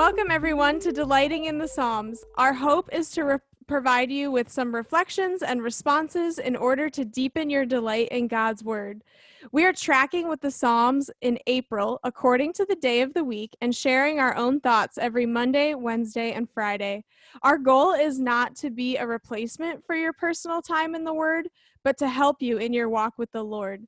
Welcome, everyone, to Delighting in the Psalms. Our hope is to re- provide you with some reflections and responses in order to deepen your delight in God's Word. We are tracking with the Psalms in April according to the day of the week and sharing our own thoughts every Monday, Wednesday, and Friday. Our goal is not to be a replacement for your personal time in the Word, but to help you in your walk with the Lord.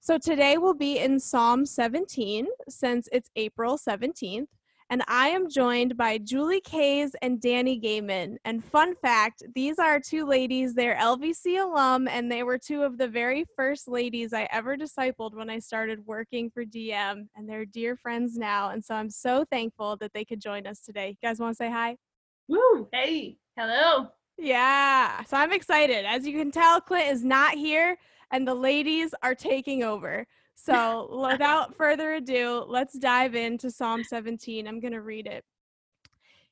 So today we'll be in Psalm 17 since it's April 17th. And I am joined by Julie Kays and Danny Gaiman. And fun fact these are two ladies, they're LVC alum, and they were two of the very first ladies I ever discipled when I started working for DM. And they're dear friends now. And so I'm so thankful that they could join us today. You guys want to say hi? Woo! Hey, hello. Yeah. So I'm excited. As you can tell, Clint is not here, and the ladies are taking over. So, without further ado, let's dive into Psalm 17. I'm going to read it.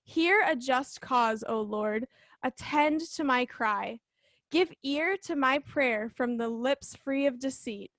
Hear a just cause, O Lord. Attend to my cry. Give ear to my prayer from the lips free of deceit.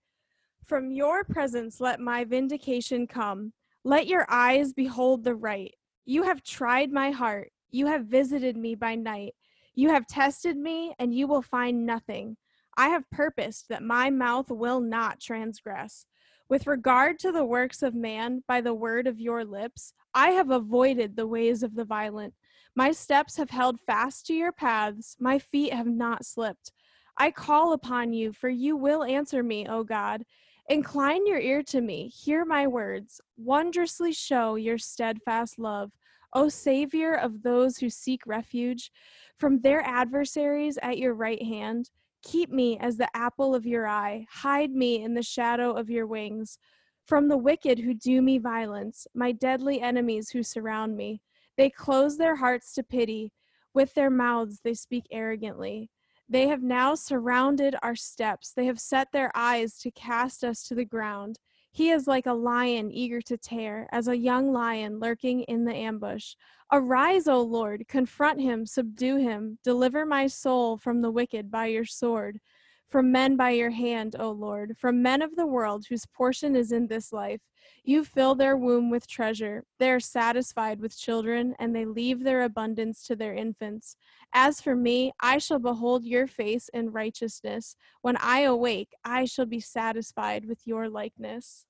From your presence, let my vindication come. Let your eyes behold the right. You have tried my heart. You have visited me by night. You have tested me, and you will find nothing. I have purposed that my mouth will not transgress. With regard to the works of man, by the word of your lips, I have avoided the ways of the violent. My steps have held fast to your paths, my feet have not slipped. I call upon you, for you will answer me, O God. Incline your ear to me, hear my words, wondrously show your steadfast love, O Savior of those who seek refuge from their adversaries at your right hand. Keep me as the apple of your eye. Hide me in the shadow of your wings. From the wicked who do me violence, my deadly enemies who surround me. They close their hearts to pity. With their mouths they speak arrogantly. They have now surrounded our steps. They have set their eyes to cast us to the ground. He is like a lion eager to tear, as a young lion lurking in the ambush. Arise, O Lord, confront him, subdue him, deliver my soul from the wicked by your sword, from men by your hand, O Lord, from men of the world whose portion is in this life. You fill their womb with treasure. They are satisfied with children, and they leave their abundance to their infants. As for me, I shall behold your face in righteousness. When I awake, I shall be satisfied with your likeness.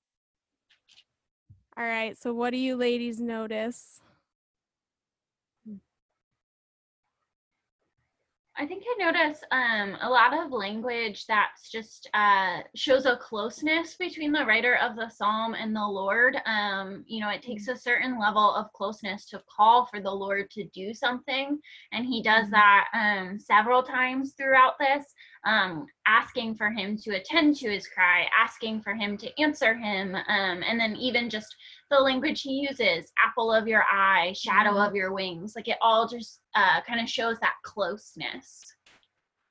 All right, so what do you ladies notice? I think I notice um, a lot of language that's just uh, shows a closeness between the writer of the psalm and the Lord. Um, you know, it takes a certain level of closeness to call for the Lord to do something, and He does Mhm. that um, several times throughout this, um, asking for Him to attend to His cry, asking for Him to answer Him, um, and then even just the language He uses, apple of your eye, shadow Mhm. of your wings, like it all just uh, kind of shows that closeness.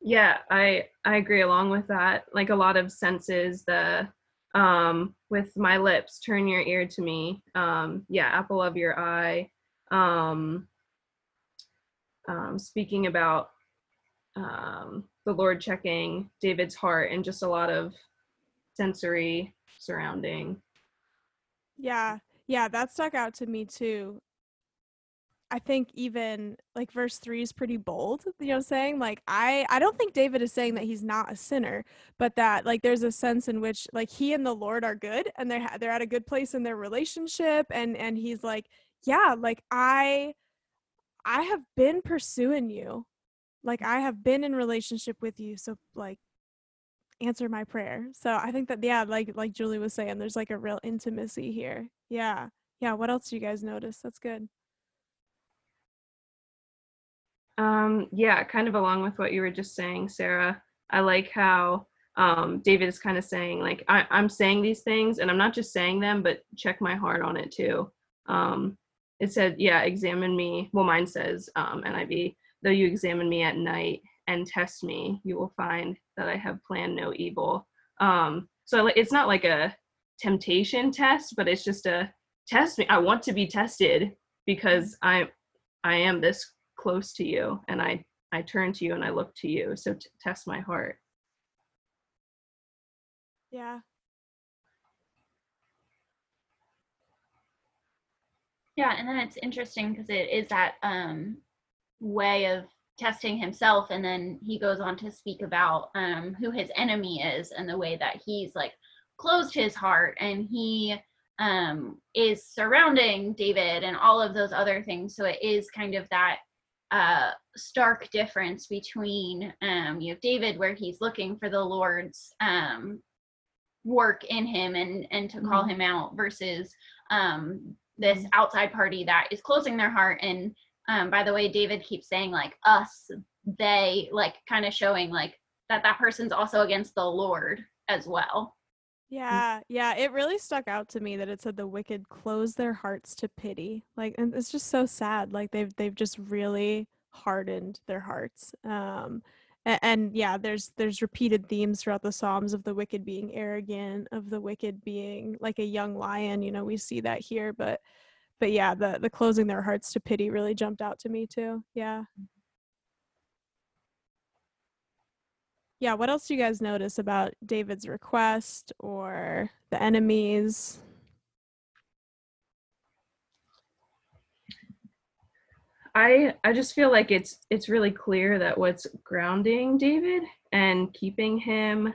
Yeah, I I agree along with that. Like a lot of senses, the um with my lips, turn your ear to me. Um yeah, apple of your eye. Um um speaking about um the Lord checking David's heart and just a lot of sensory surrounding. Yeah, yeah, that stuck out to me too. I think even like verse 3 is pretty bold, you know I'm saying? Like I I don't think David is saying that he's not a sinner, but that like there's a sense in which like he and the Lord are good and they they're at a good place in their relationship and and he's like, yeah, like I I have been pursuing you. Like I have been in relationship with you, so like answer my prayer. So I think that yeah, like like Julie was saying, there's like a real intimacy here. Yeah. Yeah, what else do you guys notice? That's good. Um, yeah, kind of along with what you were just saying, Sarah. I like how um, David is kind of saying, like, I, I'm saying these things and I'm not just saying them, but check my heart on it too. Um, it said, yeah, examine me. Well, mine says, um, NIV, though you examine me at night and test me, you will find that I have planned no evil. Um, so like, it's not like a temptation test, but it's just a test me. I want to be tested because I, I am this close to you and I I turn to you and I look to you. So t- test my heart. Yeah. Yeah, and then it's interesting because it is that um, way of testing himself, and then he goes on to speak about um, who his enemy is and the way that he's like closed his heart and he um, is surrounding David and all of those other things. So it is kind of that uh, stark difference between um, you know David, where he's looking for the Lord's um, work in him and and to call Mhm. him out, versus um, this outside party that is closing their heart. And um, by the way, David keeps saying like us, they, like kind of showing like that that person's also against the Lord as well. Yeah, yeah, it really stuck out to me that it said the wicked close their hearts to pity. Like and it's just so sad. Like they've they've just really hardened their hearts. Um and, and yeah, there's there's repeated themes throughout the Psalms of the wicked being arrogant, of the wicked being like a young lion, you know, we see that here, but but yeah, the the closing their hearts to pity really jumped out to me too. Yeah. Yeah, what else do you guys notice about David's request or the enemies? I I just feel like it's it's really clear that what's grounding David and keeping him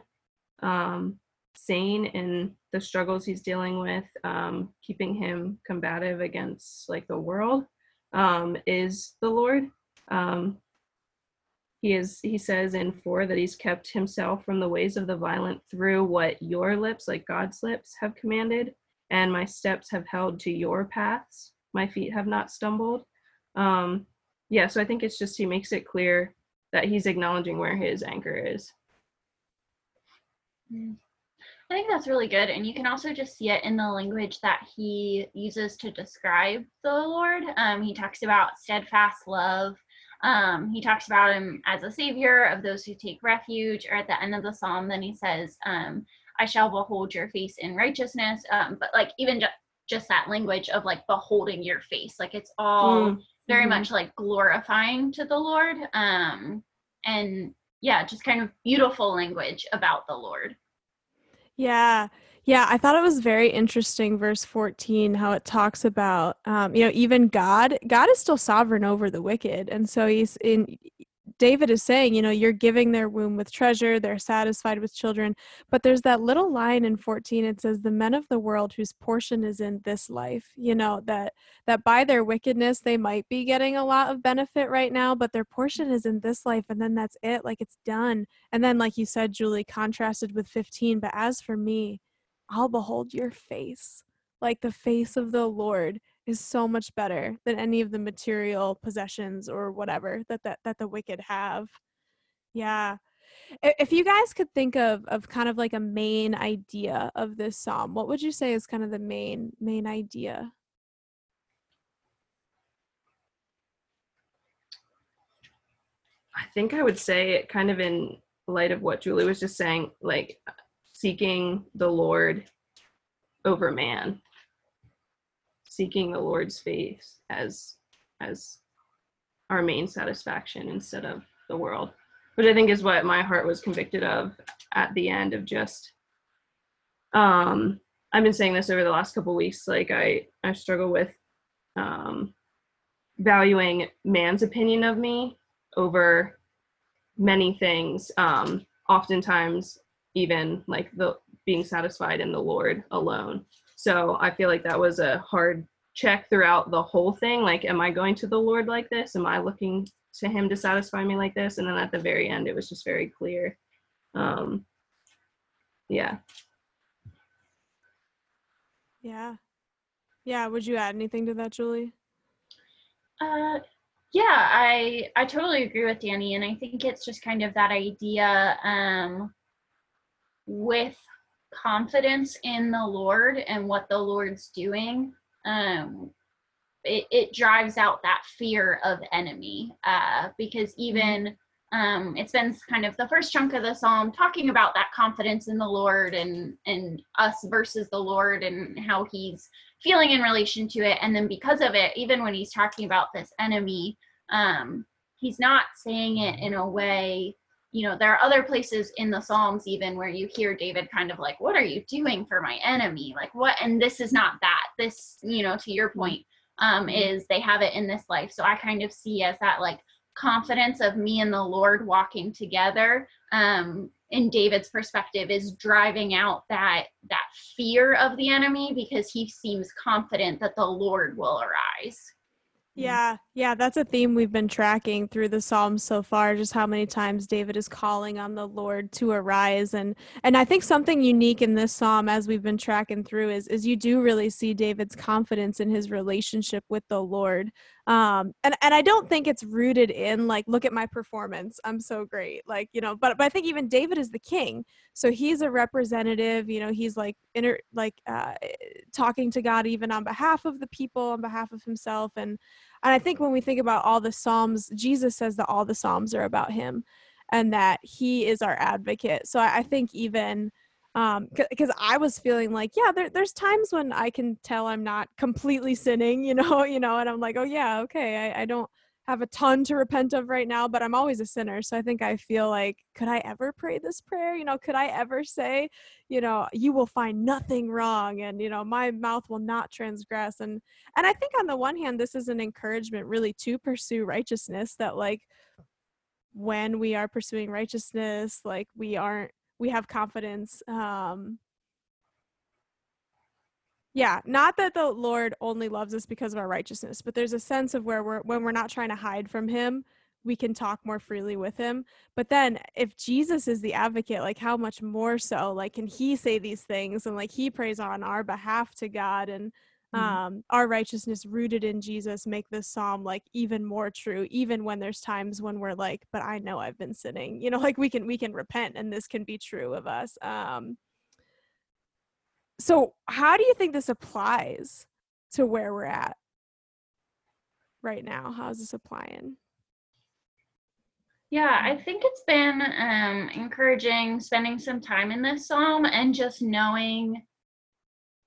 um, sane in the struggles he's dealing with, um, keeping him combative against like the world, um, is the Lord. Um, he is he says in four that he's kept himself from the ways of the violent through what your lips, like God's lips, have commanded, and my steps have held to your paths. My feet have not stumbled um yeah so i think it's just he makes it clear that he's acknowledging where his anchor is I think that's really good. And you can also just see it in the language that he uses to describe the Lord. Um, he talks about steadfast love. Um, he talks about him as a savior of those who take refuge. Or at the end of the psalm, then he says, um, I shall behold your face in righteousness. Um, but like even just just that language of like beholding your face, like it's all Mm, very mhm. much like glorifying to the Lord. Um, and yeah, just kind of beautiful language about the Lord. Yeah. Yeah, I thought it was very interesting, verse 14, how it talks about, um, you know, even God, God is still sovereign over the wicked. And so he's in, David is saying, you know, you're giving their womb with treasure, they're satisfied with children. But there's that little line in 14, it says, the men of the world whose portion is in this life, you know, that, that by their wickedness, they might be getting a lot of benefit right now, but their portion is in this life. And then that's it, like it's done. And then, like you said, Julie, contrasted with 15, but as for me, I'll behold your face. Like the face of the Lord is so much better than any of the material possessions or whatever that that, that the wicked have. Yeah. If you guys could think of of kind of like a main idea of this psalm, what would you say is kind of the main main idea? i think i would say it kind of in light of what julie was just saying like seeking the lord over man seeking the lord's face as as our main satisfaction instead of the world which i think is what my heart was convicted of at the end of just um i've been saying this over the last couple weeks like i i struggle with um valuing man's opinion of me over many things um oftentimes even like the being satisfied in the lord alone so i feel like that was a hard check throughout the whole thing like am i going to the lord like this am i looking to him to satisfy me like this and then at the very end it was just very clear um yeah Yeah. Yeah, would you add anything to that, Julie? Uh, yeah, I I totally agree with Danny, and I think it's just kind of that idea um, with confidence in the Lord and what the Lord's doing. Um, it, it drives out that fear of enemy uh, because even um, it spends kind of the first chunk of the psalm talking about that confidence in the Lord and and us versus the Lord and how he's feeling in relation to it and then because of it even when he's talking about this enemy um he's not saying it in a way you know there are other places in the psalms even where you hear david kind of like what are you doing for my enemy like what and this is not that this you know to your point um, is they have it in this life. So I kind of see as that like confidence of me and the Lord walking together. Um, in David's perspective, is driving out that that fear of the enemy because he seems confident that the Lord will arise. Yeah, yeah, that's a theme we've been tracking through the Psalms so far, just how many times David is calling on the Lord to arise. And and I think something unique in this psalm as we've been tracking through is is you do really see David's confidence in his relationship with the Lord. Um and, and I don't think it's rooted in like, look at my performance. I'm so great. Like, you know, but but I think even David is the king. So he's a representative, you know, he's like inner like uh talking to God even on behalf of the people, on behalf of himself. And and I think when we think about all the Psalms, Jesus says that all the Psalms are about him and that he is our advocate. So I, I think even um because i was feeling like yeah there, there's times when i can tell i'm not completely sinning you know you know and i'm like oh yeah okay I, I don't have a ton to repent of right now, but I'm always a sinner. So I think I feel like, could I ever pray this prayer? You know, could I ever say, you know, you will find nothing wrong and, you know, my mouth will not transgress. And, and I think on the one hand, this is an encouragement really to pursue righteousness that like when we are pursuing righteousness, like we aren't, we have confidence um yeah, not that the Lord only loves us because of our righteousness, but there's a sense of where we're when we're not trying to hide from him, we can talk more freely with him. But then if Jesus is the advocate, like how much more so? Like can he say these things and like he prays on our behalf to God and. Um our righteousness rooted in Jesus make this psalm like even more true even when there's times when we're like but I know I've been sinning. You know, like we can we can repent and this can be true of us. Um so how do you think this applies to where we're at right now how's this applying yeah i think it's been um, encouraging spending some time in this psalm and just knowing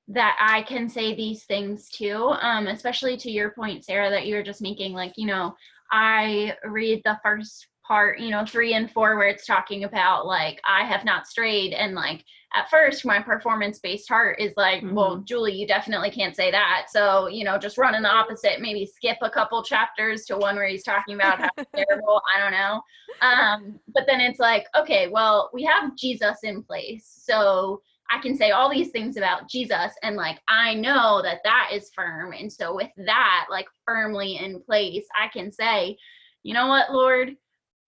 that i can say these things too um, especially to your point sarah that you were just making like you know i read the first part you know three and four where it's talking about like i have not strayed and like at first my performance based heart is like mm-hmm. well julie you definitely can't say that. So you know just run in the opposite maybe skip a couple chapters to one where he's talking about how terrible i don't know. Um, but then it's like okay well we have jesus in place. So i can say all these things about jesus and like i know that that is firm and so with that like firmly in place i can say you know what lord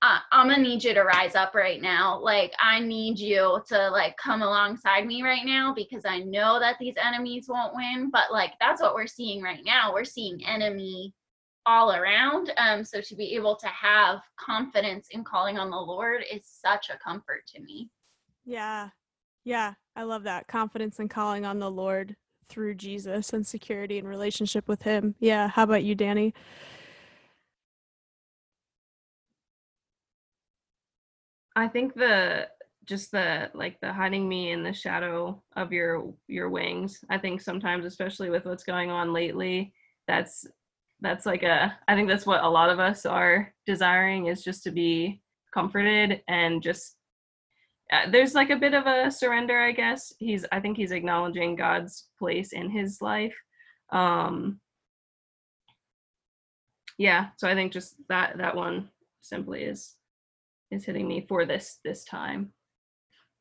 I, I'm gonna need you to rise up right now. Like I need you to like come alongside me right now because I know that these enemies won't win. But like that's what we're seeing right now. We're seeing enemy all around. Um, so to be able to have confidence in calling on the Lord is such a comfort to me. Yeah. Yeah. I love that. Confidence in calling on the Lord through Jesus and security and relationship with him. Yeah. How about you, Danny? I think the just the like the hiding me in the shadow of your your wings. I think sometimes, especially with what's going on lately, that's that's like a I think that's what a lot of us are desiring is just to be comforted and just uh, there's like a bit of a surrender i guess he's i think he's acknowledging god's place in his life um yeah so i think just that that one simply is is hitting me for this this time.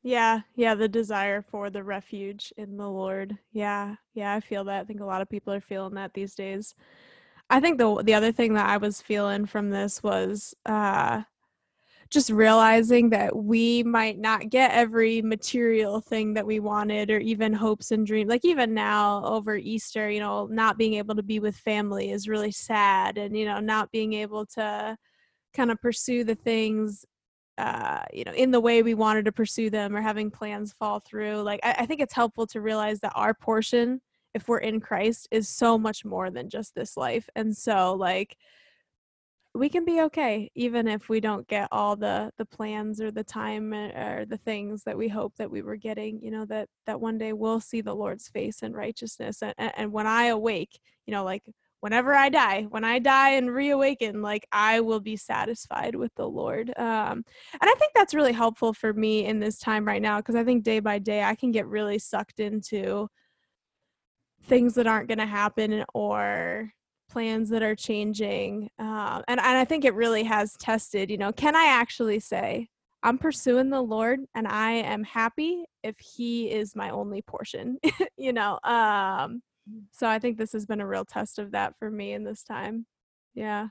Yeah, yeah, the desire for the refuge in the Lord. Yeah, yeah, I feel that. I think a lot of people are feeling that these days. I think the the other thing that I was feeling from this was uh just realizing that we might not get every material thing that we wanted or even hopes and dreams like even now over easter you know not being able to be with family is really sad and you know not being able to kind of pursue the things uh, you know, in the way we wanted to pursue them or having plans fall through. Like, I, I think it's helpful to realize that our portion, if we're in Christ, is so much more than just this life. And so, like, we can be okay even if we don't get all the the plans or the time eh, or the things that we hope that we were getting you know that that one day we'll see the lord's face in righteousness and, and when i awake you know like whenever I die, when I die and reawaken, like I will be satisfied with the Lord. Um, and I think that's really helpful for me in this time right now because I think day by day I can get really sucked into things that aren't going to happen or plans that are changing. Um, and, and I think it really has tested, you know, can I actually say, I'm pursuing the Lord and I am happy if He is my only portion, you know? Um, so I think this has been a real test of that for me in this time. Yeah.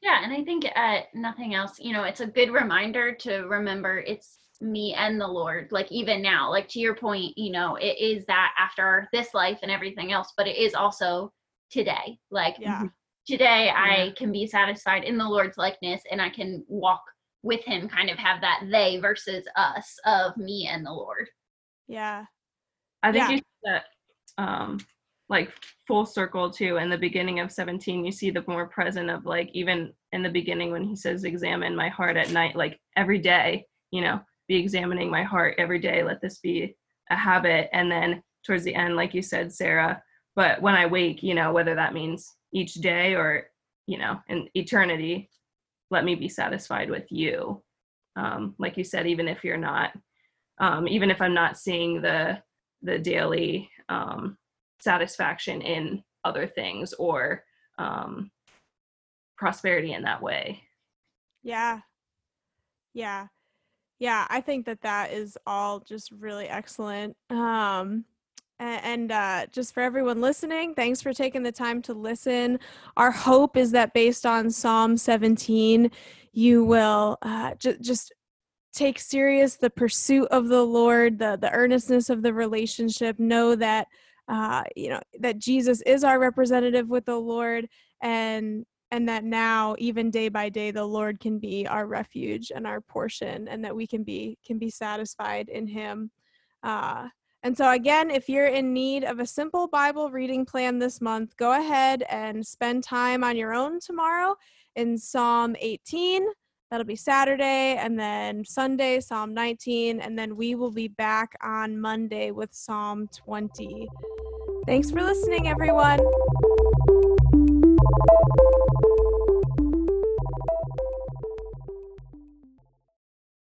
Yeah, and I think uh, nothing else, you know, it's a good reminder to remember it's me and the Lord, like even now, like to your point, you know, it is that after this life and everything else, but it is also today. Like Yeah. today, I can be satisfied in the Lord's likeness and I can walk with Him, kind of have that they versus us of me and the Lord. Yeah. I think Yeah. you see that um like full circle too in the beginning of 17 you see the more present of like even in the beginning when he says examine my heart at night like every day you know be examining my heart every day let this be a habit and then towards the end like you said sarah but when i wake you know whether that means each day or you know in eternity let me be satisfied with you um like you said even if you're not um even if i'm not seeing the the daily um, satisfaction in other things or um, prosperity in that way. Yeah. Yeah. Yeah, I think that that is all just really excellent. Um and uh, just for everyone listening, thanks for taking the time to listen. Our hope is that based on Psalm 17, you will uh, ju- just take serious the pursuit of the Lord, the the earnestness of the relationship. Know that uh, you know that Jesus is our representative with the Lord, and and that now even day by day the lord can be our refuge and our portion and that we can be can be satisfied in him. Uh, and so again if you're in need of a simple bible reading plan this month go ahead and spend time on your own tomorrow in psalm 18 that'll be saturday and then sunday psalm 19 and then we will be back on monday with psalm 20 thanks for listening everyone